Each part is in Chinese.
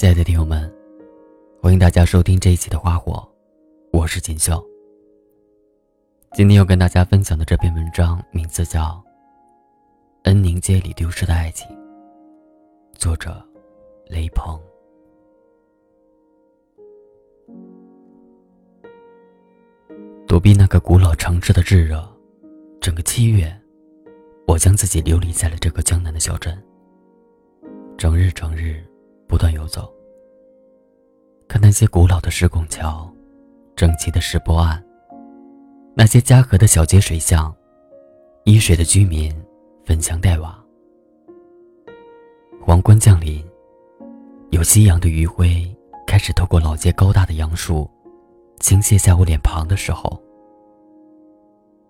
亲爱的听友们，欢迎大家收听这一期的《花火》，我是锦绣。今天要跟大家分享的这篇文章名字叫《恩宁街里丢失的爱情》，作者雷鹏。躲避那个古老城市的炙热，整个七月，我将自己流离在了这个江南的小镇。整日整日，不断游走，看那些古老的石拱桥，整齐的石波岸，那些家河的小街水巷，依水的居民，粉墙黛瓦。黄昏降临，有夕阳的余晖开始透过老街高大的杨树。倾泻在我脸庞的时候，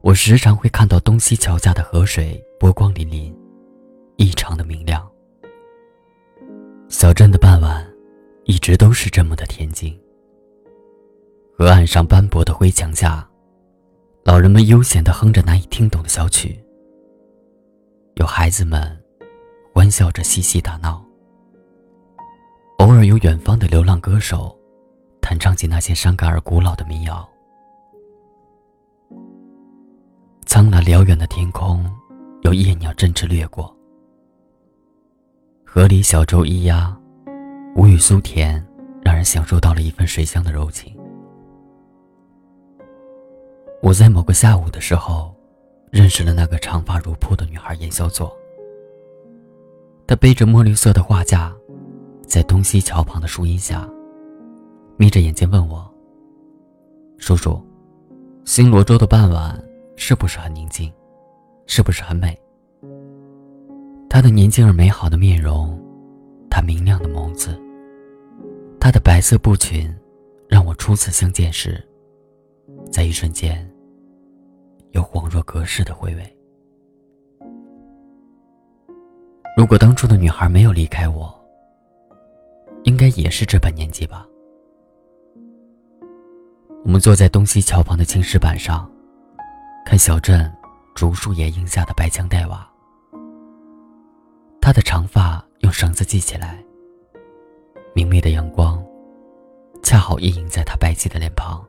我时常会看到东西桥下的河水波光粼粼，异常的明亮。小镇的傍晚，一直都是这么的恬静。河岸上斑驳的灰墙下，老人们悠闲地哼着难以听懂的小曲。有孩子们欢笑着嬉戏打闹，偶尔有远方的流浪歌手。弹唱起那些伤感而古老的民谣。苍蓝辽远的天空，有夜鸟振翅掠过。河里小舟咿呀，无语酥甜，让人享受到了一份水乡的柔情。我在某个下午的时候，认识了那个长发如瀑的女孩严小左。她背着墨绿色的画架，在东西桥旁的树荫下。眯着眼睛问我：“叔叔，新罗州的傍晚是不是很宁静？是不是很美？”他的年轻而美好的面容，他明亮的眸子，他的白色布裙，让我初次相见时，在一瞬间，有恍若隔世的回味。如果当初的女孩没有离开我，应该也是这般年纪吧。我们坐在东西桥旁的青石板上，看小镇竹树掩映下的白墙黛瓦。她的长发用绳子系起来，明媚的阳光恰好映映在她白皙的脸庞。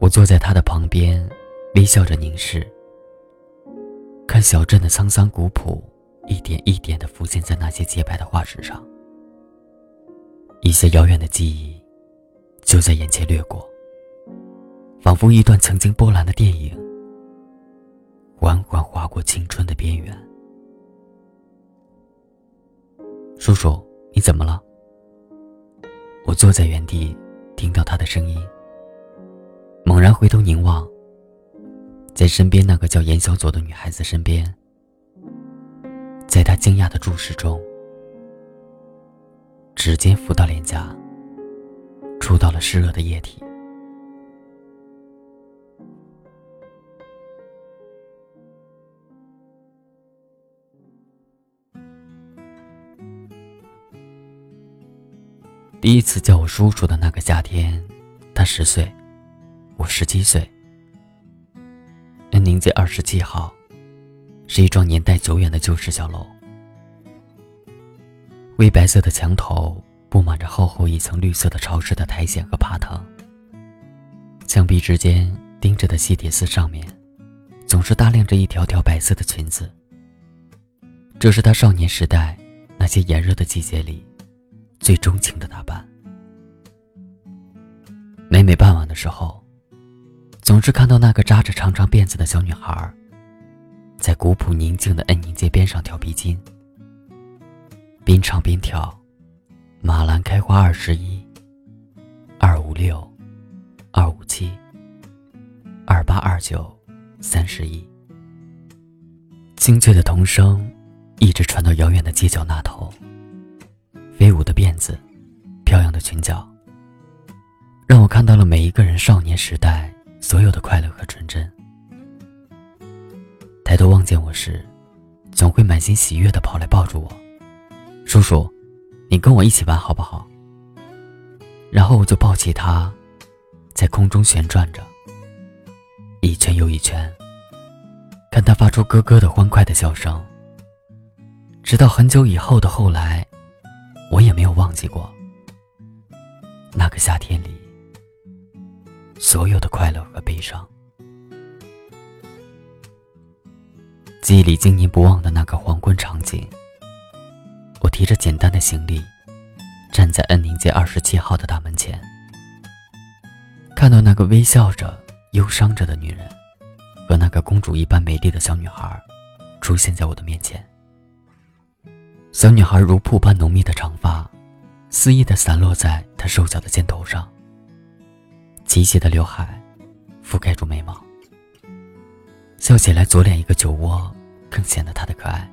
我坐在她的旁边，微笑着凝视，看小镇的沧桑古朴一点一点地浮现在那些洁白的画纸上，一些遥远的记忆。就在眼前掠过，仿佛一段曾经波澜的电影，缓缓划过青春的边缘。叔叔，你怎么了？我坐在原地，听到他的声音，猛然回头凝望，在身边那个叫严小左的女孩子身边，在他惊讶的注视中，指尖拂到脸颊。触到了湿热的液体。第一次叫我叔叔的那个夏天，他十岁，我十七岁。恩宁街二十七号，是一幢年代久远的旧式小楼，灰白色的墙头。布满着厚厚一层绿色的潮湿的苔藓和爬藤。墙壁之间钉着的细铁丝上面，总是搭亮着一条条白色的裙子。这是他少年时代那些炎热的季节里最钟情的打扮。每每傍晚的时候，总是看到那个扎着长长辫子的小女孩，在古朴宁静的恩宁街边上跳皮筋，边唱边跳。马兰开花二十一，二五六，二五七，二八二九，三十一。清脆的童声一直传到遥远的街角那头。飞舞的辫子，飘扬的裙角，让我看到了每一个人少年时代所有的快乐和纯真。抬头望见我时，总会满心喜悦的跑来抱住我，叔叔。你跟我一起玩好不好？然后我就抱起他，在空中旋转着，一圈又一圈，看他发出咯咯的欢快的笑声。直到很久以后的后来，我也没有忘记过那个夏天里所有的快乐和悲伤。记忆里经年不忘的那个黄昏场景，我提着简单的行李，站在恩宁街二十七号的大门前，看到那个微笑着、忧伤着的女人，和那个公主一般美丽的小女孩，出现在我的面前。小女孩如瀑般浓密的长发，肆意的散落在她瘦小的肩头上，齐齐的刘海覆盖住眉毛。笑起来，左脸一个酒窝，更显得她的可爱。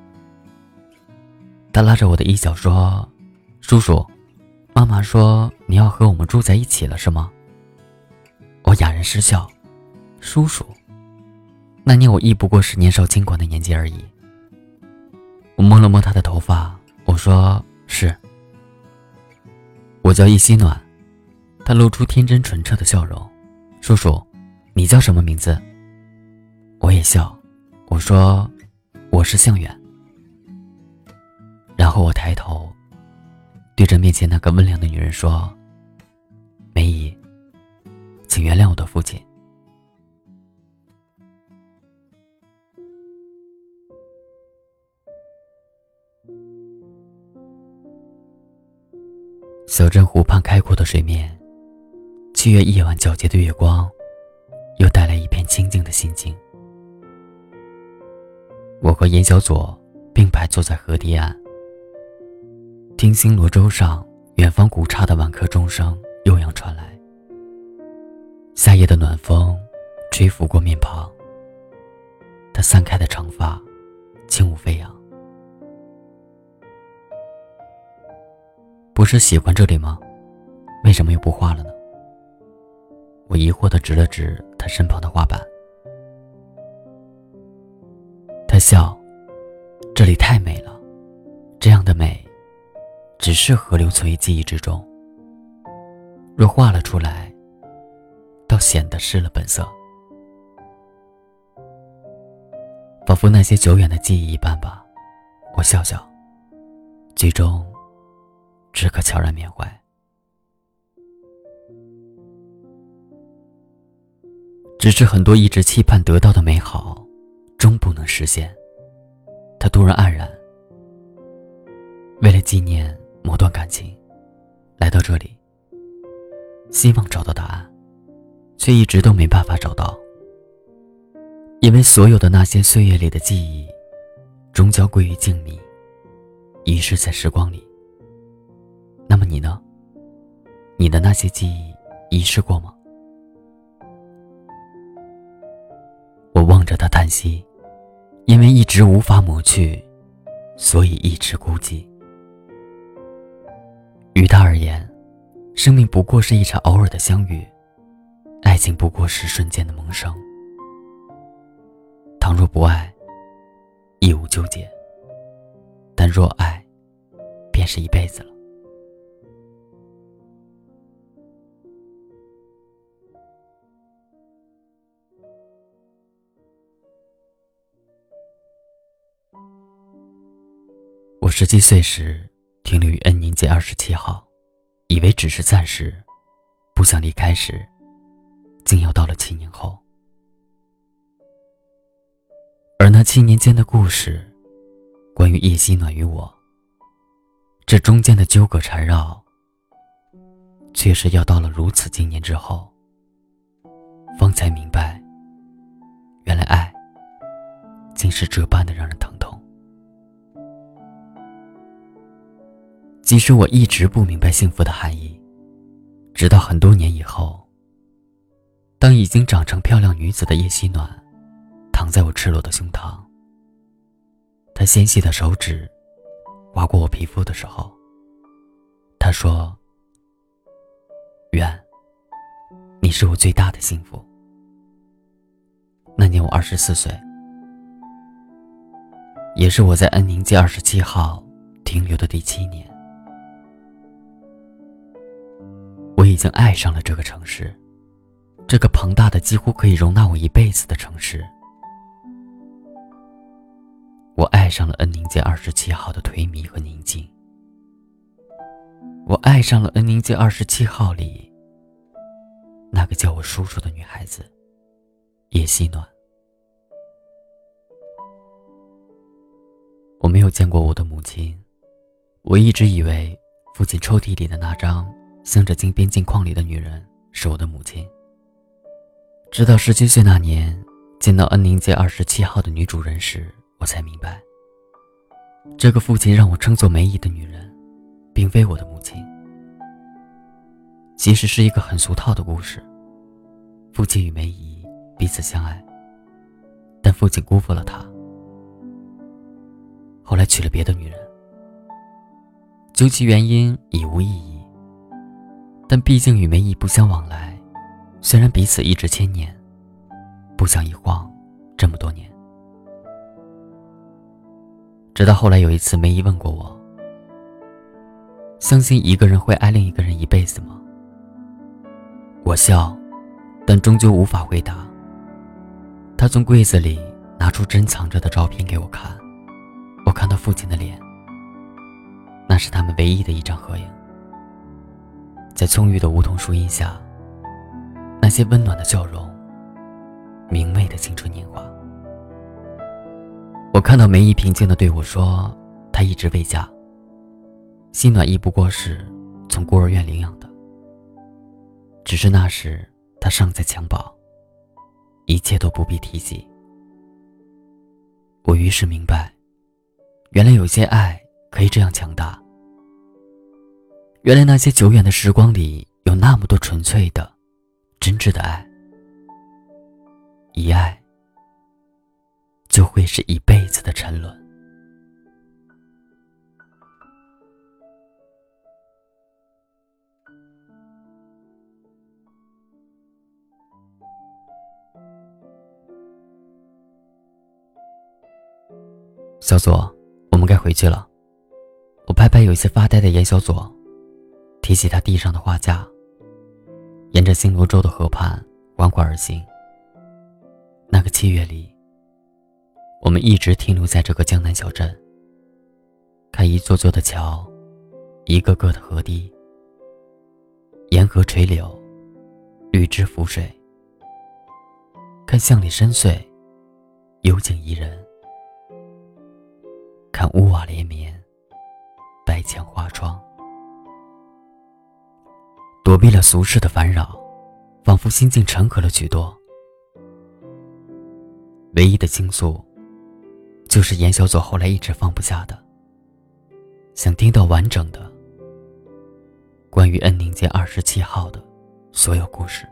他拉着我的衣角说：“叔叔，妈妈说你要和我们住在一起了，是吗？”我哑然失笑：“叔叔，那年我亦不过是年少轻狂的年纪而已。”我摸了摸他的头发，我说：“是。”我叫叶希暖，他露出天真纯澈的笑容：“叔叔，你叫什么名字？”我也笑，我说：“我是向远。”然后我抬头，对着面前那个温良的女人说：“梅姨，请原谅我的父亲。”小镇湖畔开阔的水面，七月夜晚皎洁的月光，又带来一片清静的心境。我和严小左并排坐在河堤岸，听星罗洲上远方古刹的挽歌钟声悠扬传来。夏夜的暖风吹拂过面庞，他散开的长发轻舞飞扬。不是喜欢这里吗？为什么又不画了呢？我疑惑的指了指他身旁的画板。他笑，这里太美了，这样的美，只适合留存于记忆之中。若画了出来，倒显得失了本色，仿佛那些久远的记忆一般吧。我笑笑，最终，只可悄然缅怀。只是很多一直期盼得到的美好。终不能实现，他突然黯然。为了纪念某段感情，来到这里，希望找到答案，却一直都没办法找到。因为所有的那些岁月里的记忆，终将归于静谧，遗失在时光里。那么你呢？你的那些记忆遗失过吗？我望着他叹息。因为一直无法抹去，所以一直孤寂。于他而言，生命不过是一场偶尔的相遇，爱情不过是瞬间的萌生。倘若不爱，亦无纠结；但若爱，便是一辈子了。我十七岁时，停留于恩宁街二十七号，以为只是暂时，不想离开时，竟要到了七年后。而那七年间的故事，关于叶希暖与我，这中间的纠葛缠绕，却是要到了如此经年之后，方才明白，原来爱，竟是这般的让人疼痛。其实我一直不明白幸福的含义，直到很多年以后，当已经长成漂亮女子的叶希暖躺在我赤裸的胸膛，她纤细的手指划过我皮肤的时候，她说：“愿你是我最大的幸福。”那年我二十四岁，也是我在恩宁街二十七号停留的第七年。我已经爱上了这个城市，这个庞大的几乎可以容纳我一辈子的城市。我爱上了恩宁街二十七号的颓靡和宁静，我爱上了恩宁街二十七号里那个叫我叔叔的女孩子叶希暖。没有见过我的母亲，我一直以为父亲抽屉里的那张镶着金边镜框里的女人是我的母亲。直到十七岁那年见到恩宁街二十七号的女主人时，我才明白，这个父亲让我称作梅姨的女人。并非我的母亲。其实是一个很俗套的故事。父亲与梅姨彼此相爱，但父亲辜负了她，后来娶了别的女人。究其原因已无意义，但毕竟与梅姨不相往来，虽然彼此一直牵念，不想一晃这么多年。直到后来有一次，梅姨问过我。相信一个人会爱另一个人一辈子吗？我笑，但终究无法回答。他从柜子里拿出珍藏着的照片给我看，我看到父亲的脸，那是他们唯一的一张合影。在葱郁的梧桐树荫下，那些温暖的笑容，明媚的青春年华。我看到梅姨平静的对我说：“她一直未嫁。”心暖亦不过是从孤儿院领养的，只是那时他尚在襁褓，一切都不必提及。我于是明白，原来有些爱可以这样强大。原来那些久远的时光里有那么多纯粹的、真挚的爱，一爱就会是一辈子的沉沦。小左，我们该回去了。我拍拍有些发呆的严小左，提起他地上的画架，沿着新罗州的河畔缓缓而行。那个七月里，我们一直停留在这个江南小镇，看一座座的桥，一个个的河堤，沿河垂柳，绿枝浮水，看巷里深邃，幽静宜人。看屋瓦连绵，白墙花窗，躲避了俗世的烦扰，仿佛心境沉和了许多。唯一的倾诉，就是严小左后来一直放不下的，想听到完整的关于恩宁街二十七号的所有故事。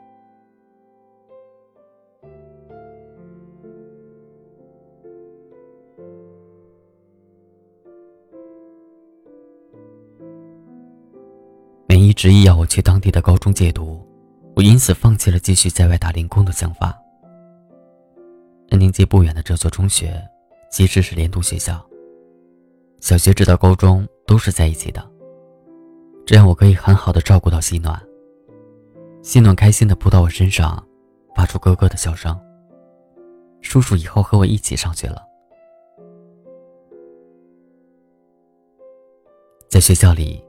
执意要我去当地的高中借读，我因此放弃了继续在外打零工的想法。恩宁街不远的这座中学，其实是连读学校，小学直到高中都是在一起的，这样我可以很好的照顾到西暖。西暖开心的扑到我身上，发出咯咯的笑声。叔叔以后和我一起上学了，在学校里。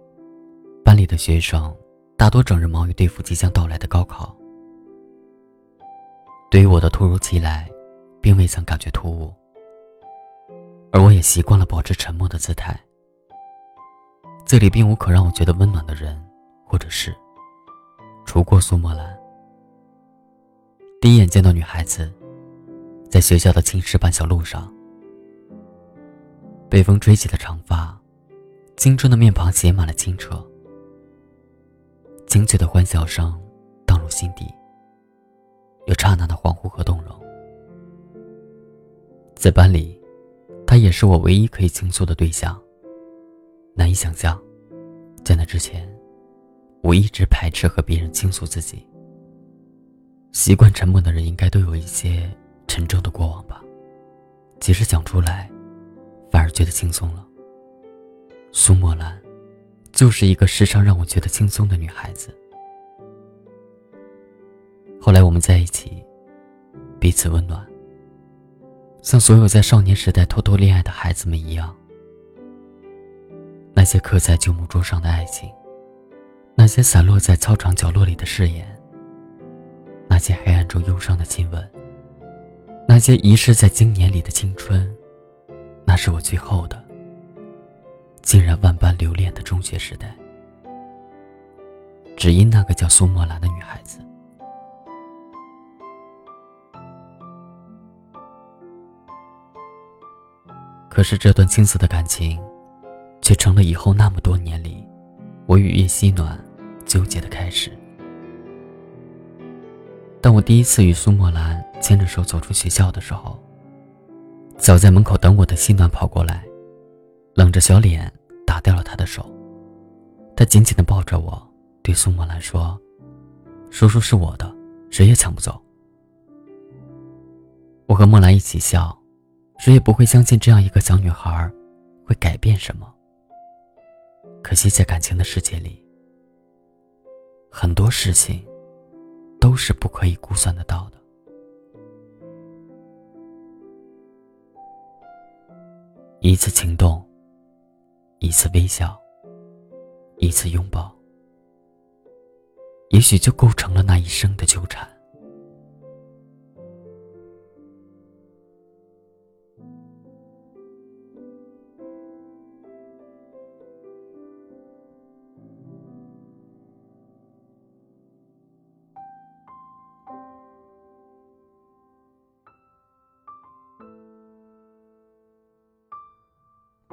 班里的学生大多整日忙于对付即将到来的高考，对于我的突如其来，并未曾感觉突兀，而我也习惯了保持沉默的姿态。这里并无可让我觉得温暖的人或者是，除过苏墨兰。第一眼见到女孩子，在学校的青石板小路上，被风吹起的长发，青春的面庞写满了清澈。清脆的欢笑声荡入心底，有刹那的恍惚和动容。在班里，他也是我唯一可以倾诉的对象。难以想象，在那之前，我一直排斥和别人倾诉自己。习惯沉默的人，应该都有一些沉重的过往吧？即使讲出来，反而觉得轻松了。苏墨兰。就是一个时常让我觉得轻松的女孩子。后来我们在一起，彼此温暖，像所有在少年时代偷偷恋爱的孩子们一样。那些刻在旧木桌上的爱情，那些散落在操场角落里的誓言，那些黑暗中忧伤的亲吻，那些遗失在经年里的青春，那是我最后的，竟然万般留恋的中学时代。只因那个叫苏墨兰的女孩子。可是这段青涩的感情，却成了以后那么多年里，我与叶希暖纠结的开始。当我第一次与苏墨兰牵着手走出学校的时候，早在门口等我的希暖跑过来，冷着小脸打掉了他的手。他紧紧的抱着我，对苏墨兰说：“叔叔是我的，谁也抢不走。”我和墨兰一起笑。谁也不会相信这样一个小女孩会改变什么。可惜在感情的世界里，很多事情都是不可以估算得到的。一次情动，一次微笑，一次拥抱，也许就构成了那一生的纠缠。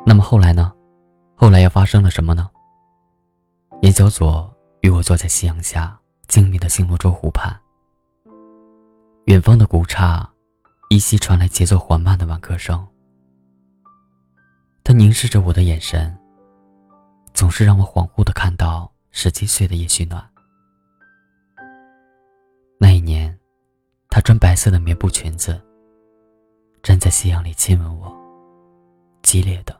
那么后来呢？后来又发生了什么呢？叶小左与我坐在夕阳下静谧的星罗洲湖畔，远方的古刹依稀传来节奏缓慢的晚歌声。他凝视着我的眼神，总是让我恍惚的看到十七岁的叶旭暖。那一年，她穿白色的棉布裙子，站在夕阳里亲吻我，激烈的。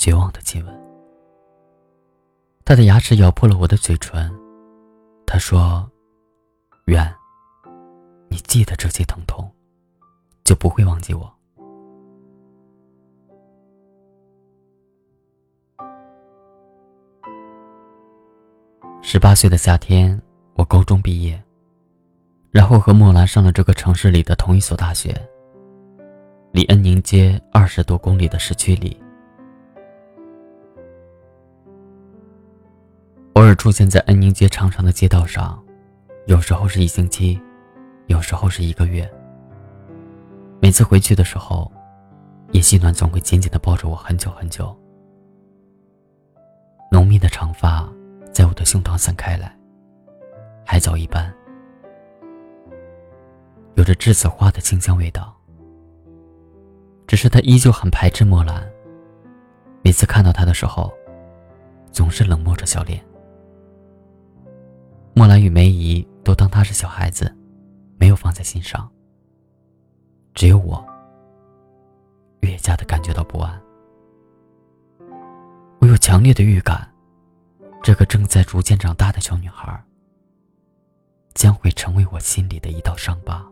绝望的亲吻，他的牙齿咬破了我的嘴唇。他说：“远，你记得这些疼痛，就不会忘记我。”十八岁的夏天，我高中毕业，然后和莫兰上了这个城市里的同一所大学，离恩宁街二十多公里的市区里。偶尔出现在恩宁街长长的街道上，有时候是一星期，有时候是一个月。每次回去的时候，叶希暖总会紧紧地抱着我很久很久。浓密的长发在我的胸膛散开来，海藻一般，有着栀子花的清香味道。只是他依旧很排斥墨兰，每次看到他的时候，总是冷漠着笑脸。莫兰与梅姨都当他是小孩子，没有放在心上。只有我，越加的感觉到不安。我有强烈的预感，这个正在逐渐长大的小女孩，将会成为我心里的一道伤疤。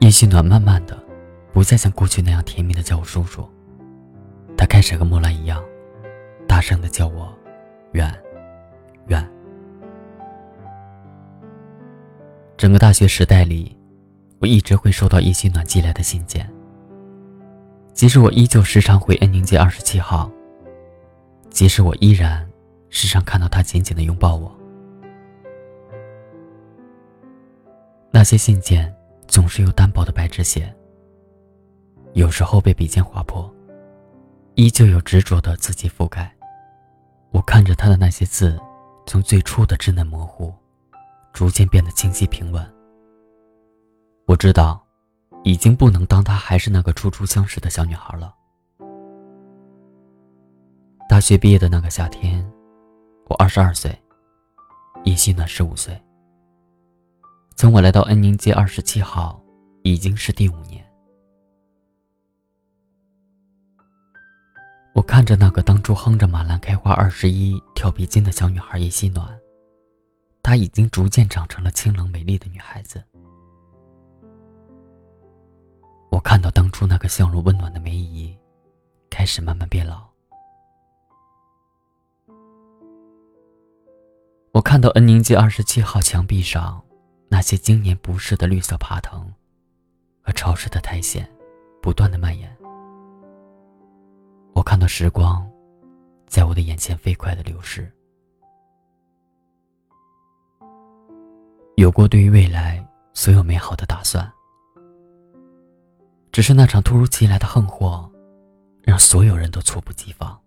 叶希暖慢慢的，不再像过去那样甜蜜的叫我叔叔，他开始和莫兰一样，大声的叫我。远，远。整个大学时代里，我一直会收到叶希暖寄来的信件。即使我依旧时常回恩宁街二十七号，即使我依然时常看到他紧紧的拥抱我，那些信件总是用单薄的白纸写，有时候被笔尖划破，依旧有执着的字迹覆盖。我看着他的那些字，从最初的稚嫩模糊，逐渐变得清晰平稳。我知道，已经不能当她还是那个初初相识的小女孩了。大学毕业的那个夏天，我二十二岁，叶希暖十五岁。从我来到恩宁街二十七号，已经是第五年。我看着那个当初哼着《马兰开花二十一》跳皮筋的小女孩叶希暖，她已经逐渐长成了清冷美丽的女孩子。我看到当初那个笑容温暖的梅姨，开始慢慢变老。我看到恩宁街二十七号墙壁上那些经年不逝的绿色爬藤和潮湿的苔藓不断的蔓延。我看到时光在我的眼前飞快的流逝。有过对于未来所有美好的打算，只是那场突如其来的横祸，让所有人都猝不及防。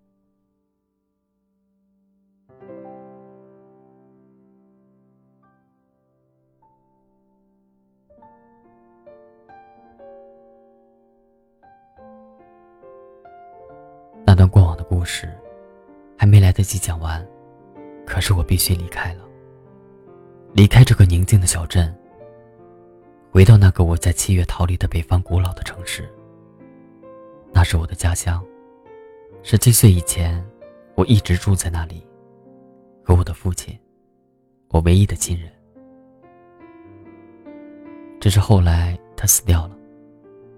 事，还没来得及讲完，可是我必须离开了。离开这个宁静的小镇，回到那个我在七月逃离的北方古老的城市。那是我的家乡。十七岁以前，我一直住在那里，和我的父亲，我唯一的亲人。只是后来他死掉了，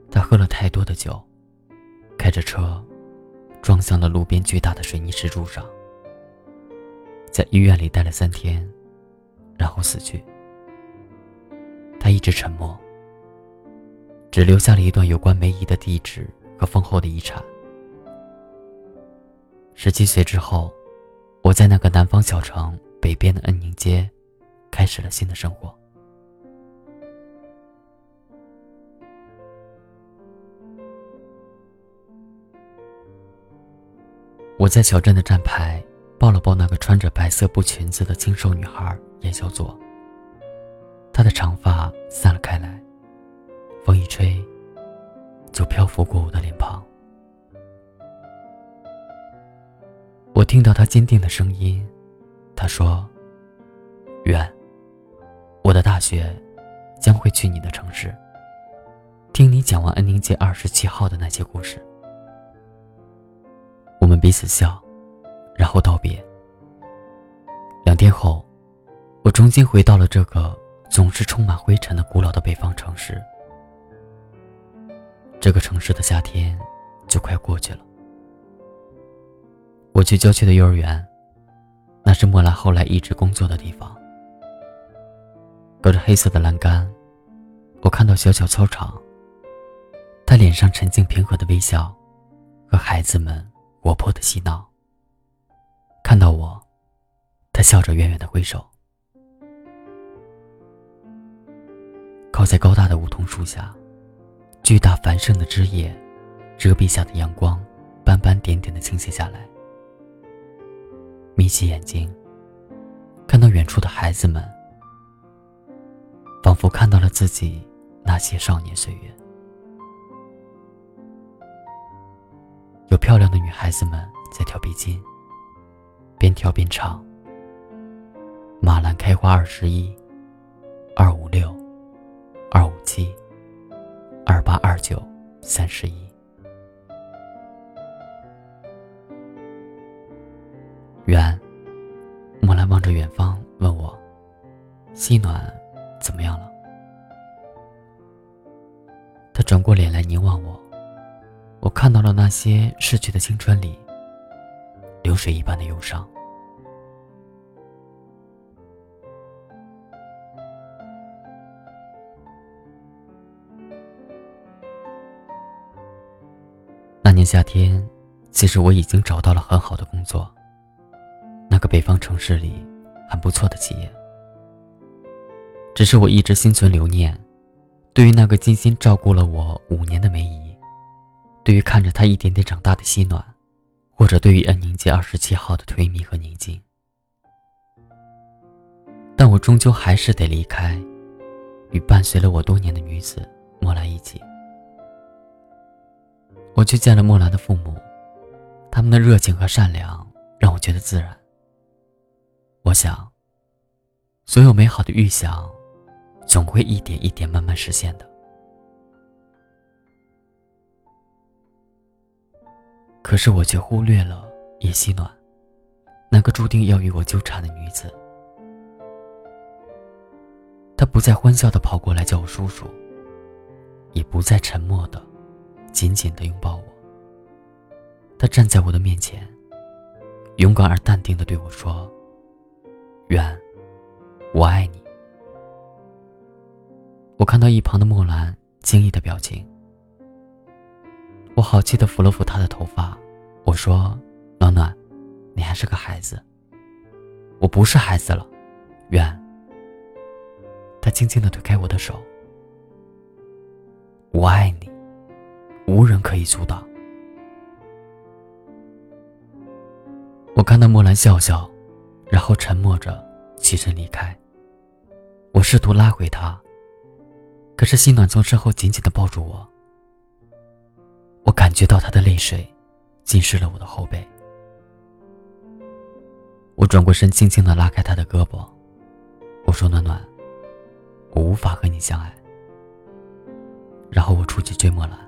他喝了太多的酒，开着车，撞向了路边巨大的水泥石柱上，在医院里待了三天。然后死去。他一直沉默，只留下了一段有关梅姨的地址和丰厚的遗产。十七岁之后，我在那个南方小城北边的恩宁街，开始了新的生活。我在小镇的站牌抱了抱那个穿着白色布裙子的清瘦女孩。叶小左，她的长发散了开来，风一吹，就漂浮过我的脸庞。我听到他坚定的声音，他说：“远，我的大学将会去你的城市，听你讲完恩宁街二十七号的那些故事。”我们彼此笑，然后道别。两天后。我重新回到了这个总是充满灰尘的古老的北方城市。这个城市的夏天就快过去了。我去郊区的幼儿园，那是莫兰后来一直工作的地方。隔着黑色的栏杆，我看到小小操场。他脸上沉静平和的微笑，和孩子们活泼的嬉闹。看到我，他笑着远远的挥手。靠在高大的梧桐树下，巨大繁盛的枝叶遮蔽下的阳光，斑斑点点的倾泻下来。眯起眼睛，看到远处的孩子们，仿佛看到了自己那些少年岁月。有漂亮的女孩子们在跳皮筋，边跳边唱：“马兰开花二十一，二五六。”二五七，二八二九，三十一。远，木兰望着远方，问我：“西暖怎么样了？”他转过脸来凝望我，我看到了那些逝去的青春里，流水一般的忧伤。那年夏天，其实我已经找到了很好的工作。那个北方城市里，很不错的企业。只是我一直心存留念，对于那个精心照顾了我五年的梅姨，对于看着他一点点长大的西暖，或者对于恩宁街二十七号的颓靡和宁静。但我终究还是得离开，与伴随了我多年的女子莫兰一起。我去见了莫兰的父母，他们的热情和善良让我觉得自然。我想，所有美好的预想，总会一点一点慢慢实现的。可是我却忽略了叶希暖，那个注定要与我纠缠的女子。她不再欢笑的跑过来叫我叔叔，也不再沉默的。紧紧的拥抱我。他站在我的面前，勇敢而淡定的对我说：“远，我爱你。”我看到一旁的墨兰惊异的表情，我好气的抚了抚他的头发，我说：“暖暖，你还是个孩子。”我不是孩子了，远。他轻轻的推开我的手。我爱你，无人可以阻挡。我看到莫兰笑笑，然后沉默着起身离开。我试图拉回他，可是心暖从身后紧紧的抱住我。我感觉到他的泪水浸湿了我的后背。我转过身，轻轻的拉开他的胳膊，我说：“暖暖，我无法和你相爱。”然后我出去追莫兰。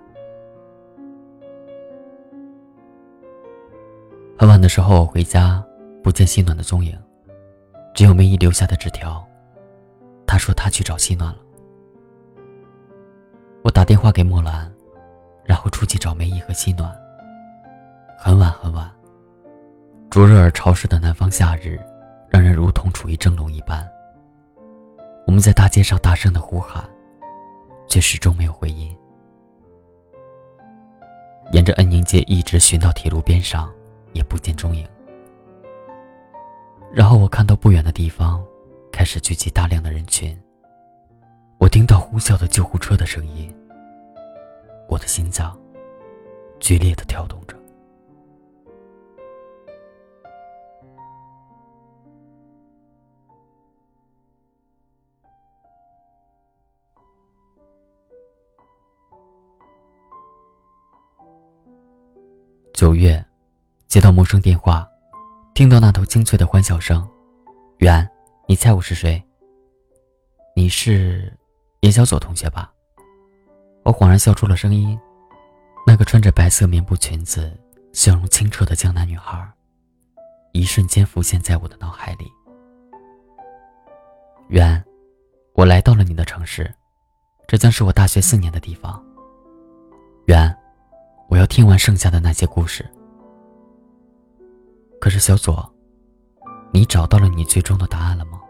很晚的时候，我回家，不见西暖的踪影，只有梅姨留下的纸条。她说她去找西暖了。我打电话给莫兰，然后出去找梅姨和西暖。很晚很晚，灼热而潮湿的南方夏日，让人如同处于蒸笼一般。我们在大街上大声的呼喊。却始终没有回音。沿着恩宁街一直寻到铁路边上，也不见踪影。然后我看到不远的地方，开始聚集大量的人群。我听到呼啸的救护车的声音，我的心脏剧烈的跳动着。九月，接到陌生电话，听到那头清脆的欢笑声。远，你猜我是谁？你是叶小左同学吧？我恍然笑出了声音。那个穿着白色棉布裙子、笑容清澈的江南女孩，一瞬间浮现在我的脑海里。远，我来到了你的城市，这将是我大学四年的地方。远。我要听完剩下的那些故事。可是小左，你找到了你最终的答案了吗？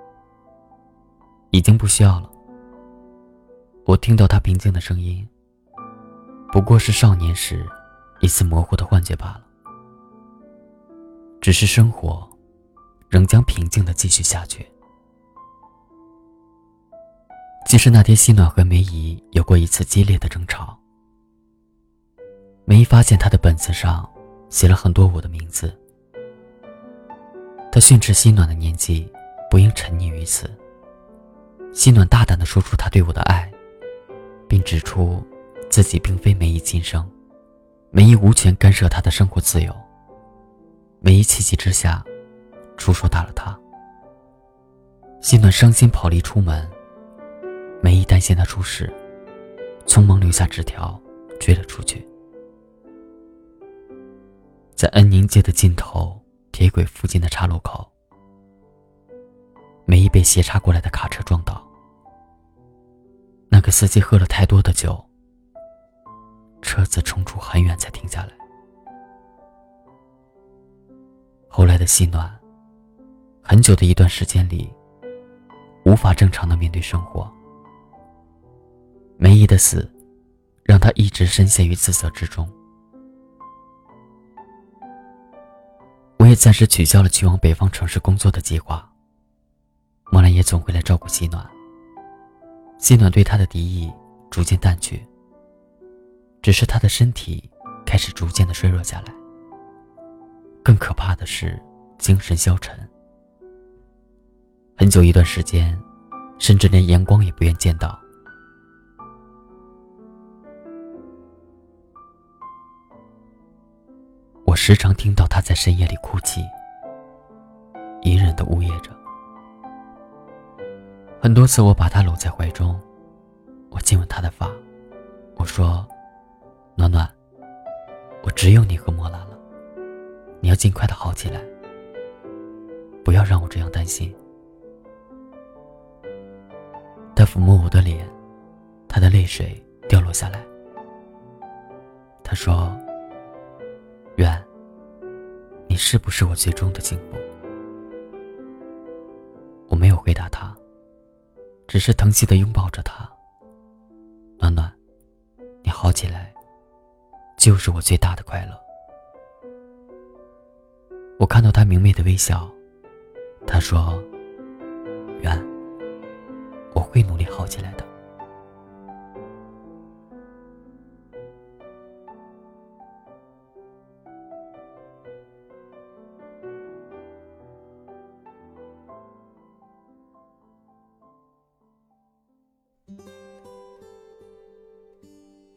已经不需要了。我听到他平静的声音，不过是少年时一次模糊的幻觉罢了。只是生活，仍将平静的继续下去。即使那天西暖和梅姨有过一次激烈的争吵。梅姨发现他的本子上写了很多我的名字。他训斥西暖的年纪不应沉溺于此。西暖大胆地说出他对我的爱，并指出自己并非梅姨亲生，梅姨无权干涉他的生活自由。梅姨气急之下，出手打了他。心暖伤心跑离出门，梅姨担心他出事，匆忙留下纸条追了出去。在恩宁街的尽头，铁轨附近的岔路口，梅姨被斜插过来的卡车撞倒。那个司机喝了太多的酒，车子冲出很远才停下来。后来的细暖，很久的一段时间里，无法正常的面对生活。梅姨的死，让他一直深陷于自责之中。我也暂时取消了去往北方城市工作的计划。莫兰也总会来照顾西暖。西暖对他的敌意逐渐淡去，只是他的身体开始逐渐的衰弱下来。更可怕的是精神消沉，很久一段时间，甚至连阳光也不愿见到。我时常听到他在深夜里哭泣，隐忍的呜咽着。很多次，我把他搂在怀中，我亲吻他的发，我说：“暖暖，我只有你和莫兰了，你要尽快的好起来，不要让我这样担心。”他抚摸我的脸，他的泪水掉落下来。他说。远，你是不是我最终的幸福？我没有回答他，只是疼惜的拥抱着他。暖暖，你好起来，就是我最大的快乐。我看到他明媚的微笑，他说：“远，我会努力好起来的。”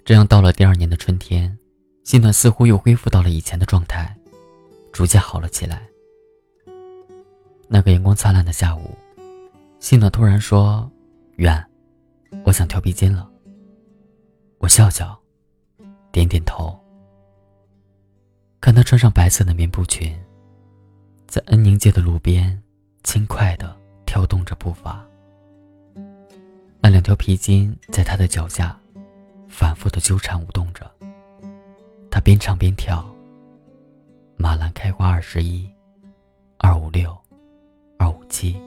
这样到了第二年的春天，心暖似乎又恢复到了以前的状态，逐渐好了起来。那个阳光灿烂的下午，心暖突然说：“远，我想跳皮筋了。”我笑笑，点点头。看他穿上白色的棉布裙，在恩宁街的路边轻快地跳动着步伐，那两条皮筋在他的脚下。反复的纠缠舞动着，他边唱边跳。马兰开花二十一，二五六，二五七，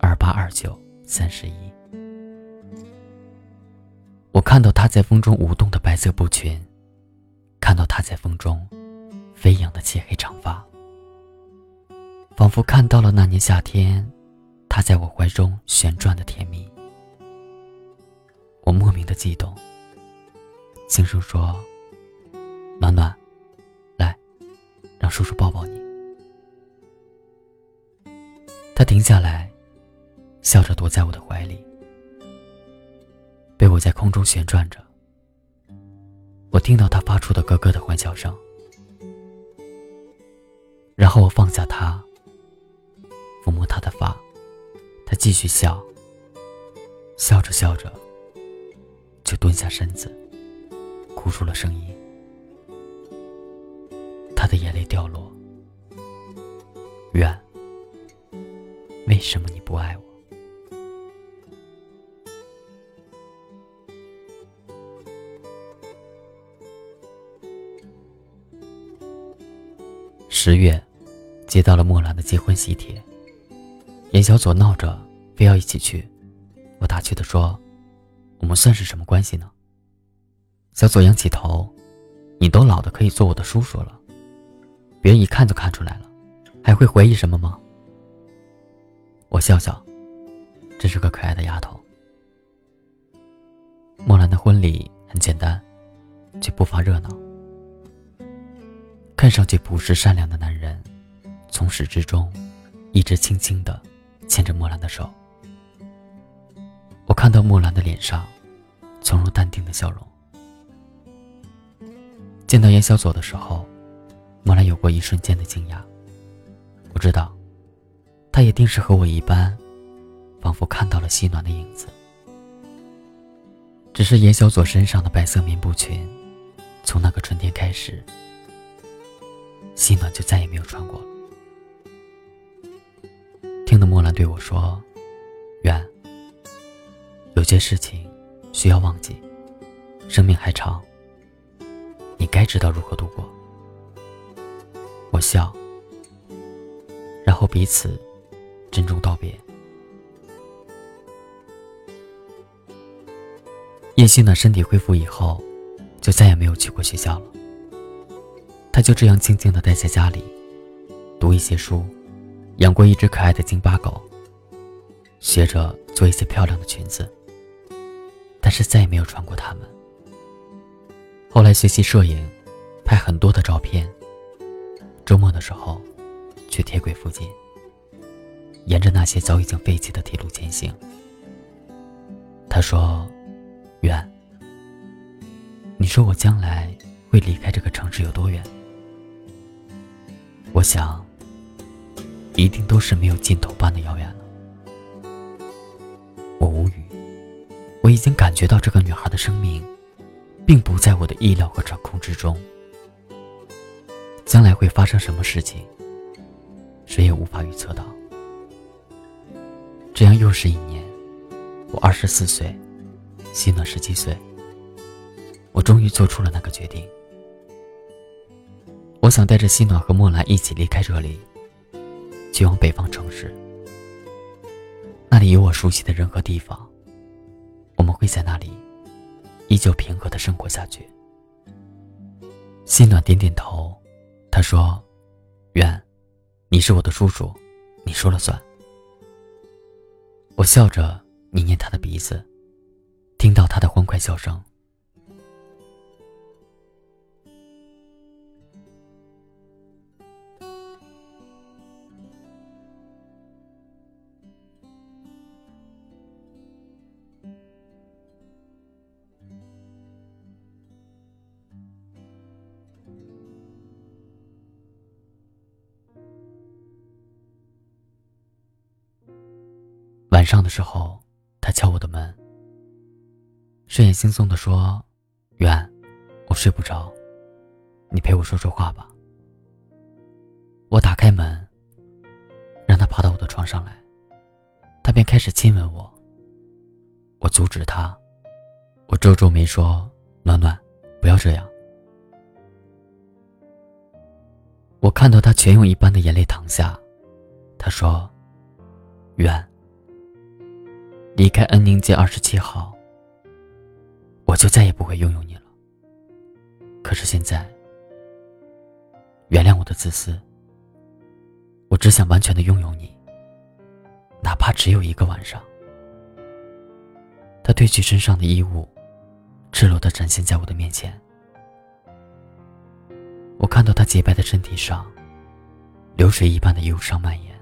二八二九，三十一。我看到他在风中舞动的白色布裙，看到他在风中飞扬的漆黑长发，仿佛看到了那年夏天，他在我怀中旋转的甜蜜。我莫名的激动。轻声说：“暖暖，来，让叔叔抱抱你。”他停下来，笑着躲在我的怀里，被我在空中旋转着。我听到他发出的咯咯的欢笑声，然后我放下他，抚摸他的发，他继续笑，笑着笑着，就蹲下身子。哭出了声音，他的眼泪掉落。远，为什么你不爱我？十月，接到了莫兰的结婚喜帖。严小左闹着非要一起去，我打趣的说：“我们算是什么关系呢？”小左仰起头，你都老的可以做我的叔叔了，别人一看就看出来了，还会怀疑什么吗？我笑笑，真是个可爱的丫头。莫兰的婚礼很简单，却不乏热闹。看上去朴实善良的男人，从始至终，一直轻轻的牵着莫兰的手。我看到莫兰的脸上，从容淡定的笑容。见到严小左的时候，莫兰有过一瞬间的惊讶。我知道，他一定是和我一般，仿佛看到了西暖的影子。只是严小左身上的白色棉布裙，从那个春天开始，西暖就再也没有穿过了。听得莫兰对我说：“远，有些事情需要忘记，生命还长。”你该知道如何度过。我笑，然后彼此珍重道别。叶欣的身体恢复以后，就再也没有去过学校了。他就这样静静的待在家里，读一些书，养过一只可爱的京巴狗，学着做一些漂亮的裙子，但是再也没有穿过它们。后来学习摄影，拍很多的照片。周末的时候，去铁轨附近，沿着那些早已经废弃的铁路前行。他说：“远，你说我将来会离开这个城市有多远？我想，一定都是没有尽头般的遥远了。”我无语，我已经感觉到这个女孩的生命。并不在我的意料和掌控之中。将来会发生什么事情，谁也无法预测到。这样又是一年，我二十四岁，希暖十七岁。我终于做出了那个决定。我想带着希暖和莫兰一起离开这里，去往北方城市。那里有我熟悉的人和地方，我们会在那里依旧平和的生活下去。心暖点点头，他说：“愿，你是我的叔叔，你说了算。”我笑着捏捏他的鼻子，听到他的欢快笑声。晚上的时候，他敲我的门，睡眼惺忪的说：“远，我睡不着，你陪我说说话吧。”我打开门，让他爬到我的床上来，他便开始亲吻我。我阻止他，我皱皱眉说：“暖暖，不要这样。”我看到他泉涌一般的眼泪淌下，他说：“远。”离开恩宁街二十七号，我就再也不会拥有你了。可是现在，原谅我的自私。我只想完全的拥有你，哪怕只有一个晚上。他褪去身上的衣物，赤裸的展现在我的面前。我看到他洁白的身体上，流水一般的忧伤蔓延。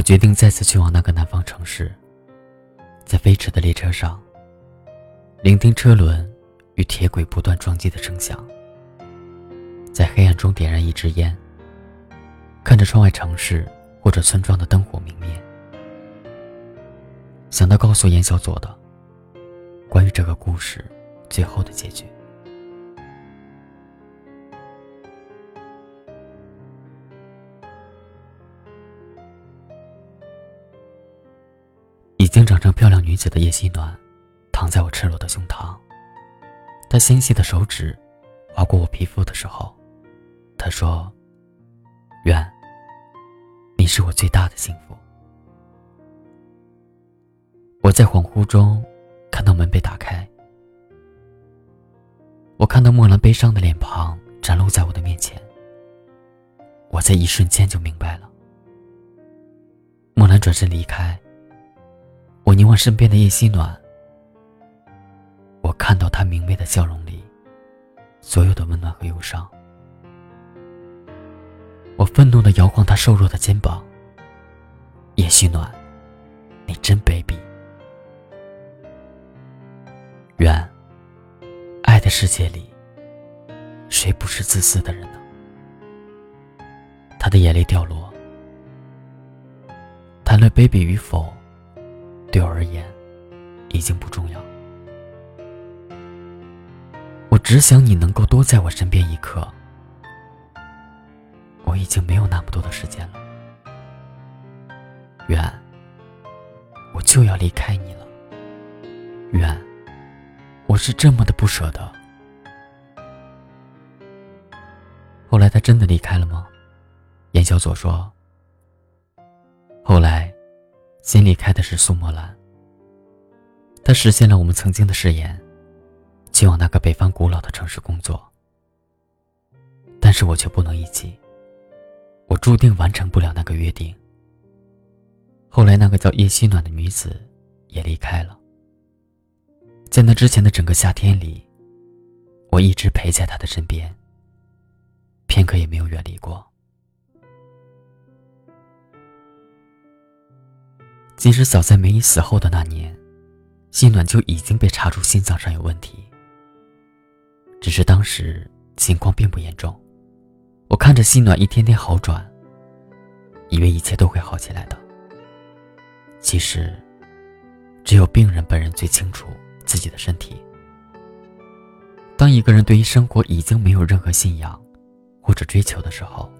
我决定再次去往那个南方城市，在飞驰的列车上，聆听车轮与铁轨不断撞击的声响，在黑暗中点燃一支烟，看着窗外城市或者村庄的灯火明灭，想到告诉严小左的关于这个故事最后的结局。漂亮女子的叶希暖，躺在我赤裸的胸膛。她纤细的手指划过我皮肤的时候，她说：“远，你是我最大的幸福。”我在恍惚中看到门被打开，我看到墨兰悲伤的脸庞展露在我的面前。我在一瞬间就明白了，墨兰转身离开。我凝望身边的叶希暖，我看到她明媚的笑容里，所有的温暖和忧伤。我愤怒的摇晃她瘦弱的肩膀。叶希暖，你真卑鄙！愿，爱的世界里，谁不是自私的人呢？他的眼泪掉落，谈论卑鄙与否。对我而言，已经不重要。我只想你能够多在我身边一刻。我已经没有那么多的时间了，远，我就要离开你了。远，我是这么的不舍得。后来他真的离开了吗？严小左说。后来。先离开的是苏墨兰，他实现了我们曾经的誓言，去往那个北方古老的城市工作。但是我却不能一起，我注定完成不了那个约定。后来，那个叫叶希暖的女子也离开了。在那之前的整个夏天里，我一直陪在她的身边，片刻也没有远离过。其实早在梅姨死后的那年，心暖就已经被查出心脏上有问题。只是当时情况并不严重，我看着心暖一天天好转，以为一切都会好起来的。其实，只有病人本人最清楚自己的身体。当一个人对于生活已经没有任何信仰或者追求的时候，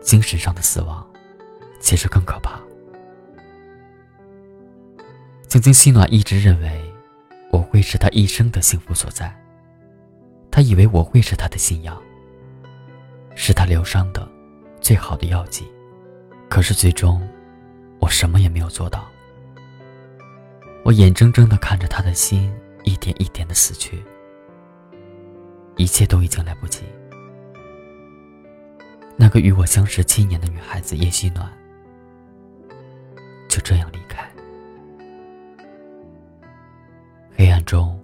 精神上的死亡其实更可怕。曾经，西暖一直认为我会是他一生的幸福所在。他以为我会是他的信仰，是他疗伤的最好的药剂。可是最终，我什么也没有做到。我眼睁睁的看着他的心一点一点的死去，一切都已经来不及。那个与我相识七年的女孩子叶希暖，就这样离黑暗中，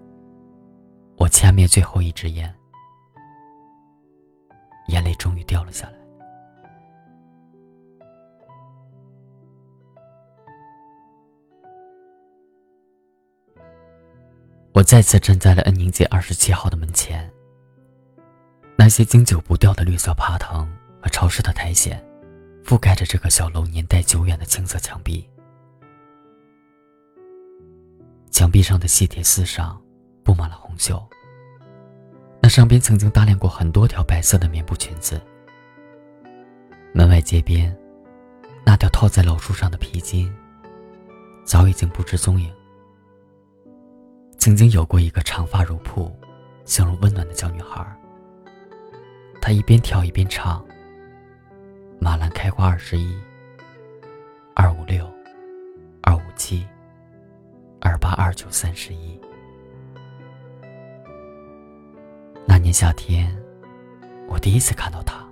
我掐灭最后一支烟，眼泪终于掉了下来。我再次站在了恩宁街二十七号的门前，那些经久不掉的绿色爬藤。和潮湿的苔藓，覆盖着这个小楼年代久远的青色墙壁。墙壁上的细铁丝上布满了红锈。那上边曾经搭连过很多条白色的棉布裙子。门外街边，那条套在老树上的皮筋，早已经不知踪影。曾经有过一个长发如瀑、笑容温暖的小女孩，她一边跳一边唱。马兰开花二十一，二五六，二五七，二八二九三十一。那年夏天，我第一次看到他。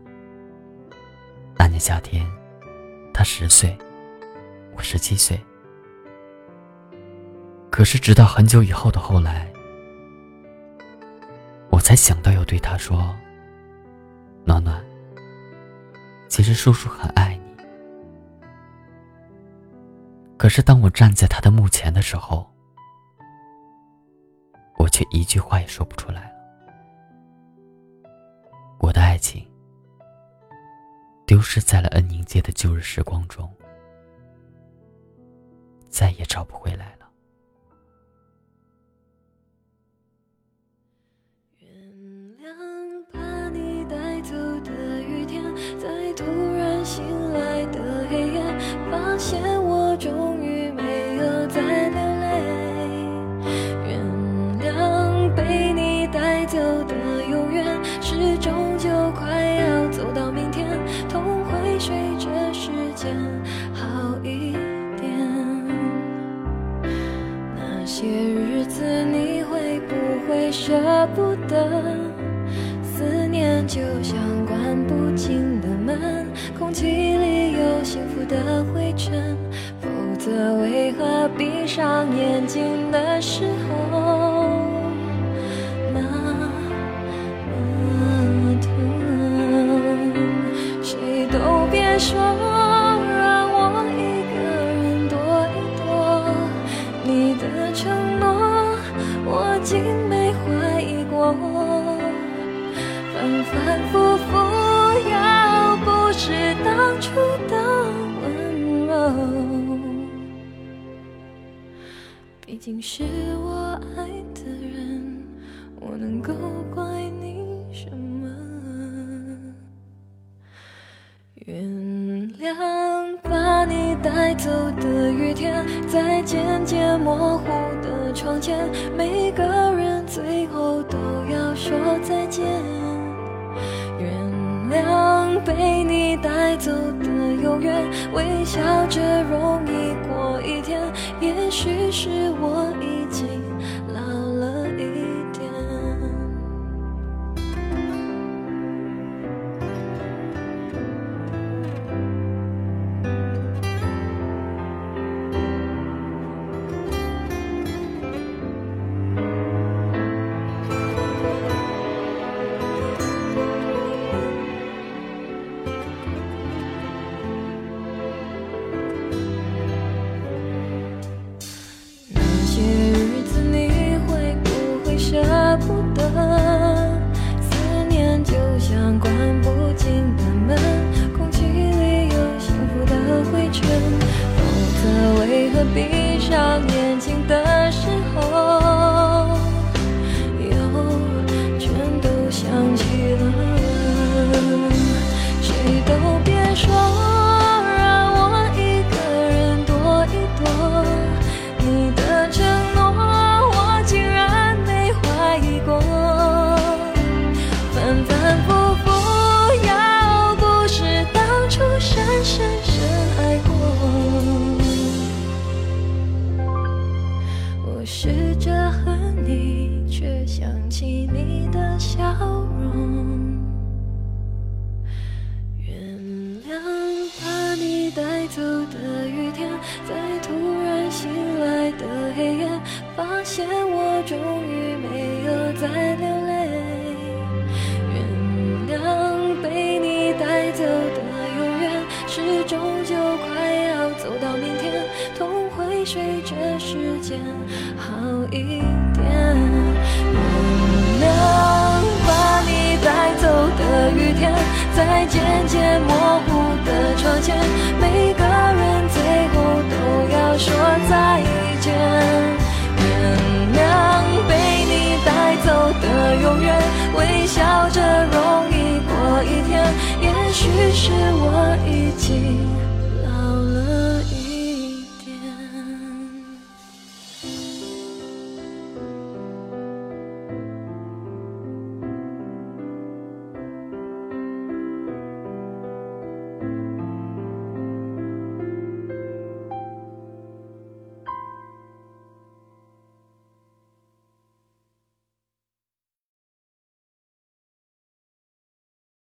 那年夏天，他十岁，我十七岁。可是直到很久以后的后来，我才想到要对他说：“暖暖。”其实叔叔很爱你，可是当我站在他的墓前的时候，我却一句话也说不出来了。我的爱情丢失在了恩宁街的旧日时光中，再也找不回来带走的雨天，在渐渐模糊的窗前，每个人最后都要说再见。原谅被你带走的永远，微笑着容易过一天。也许是我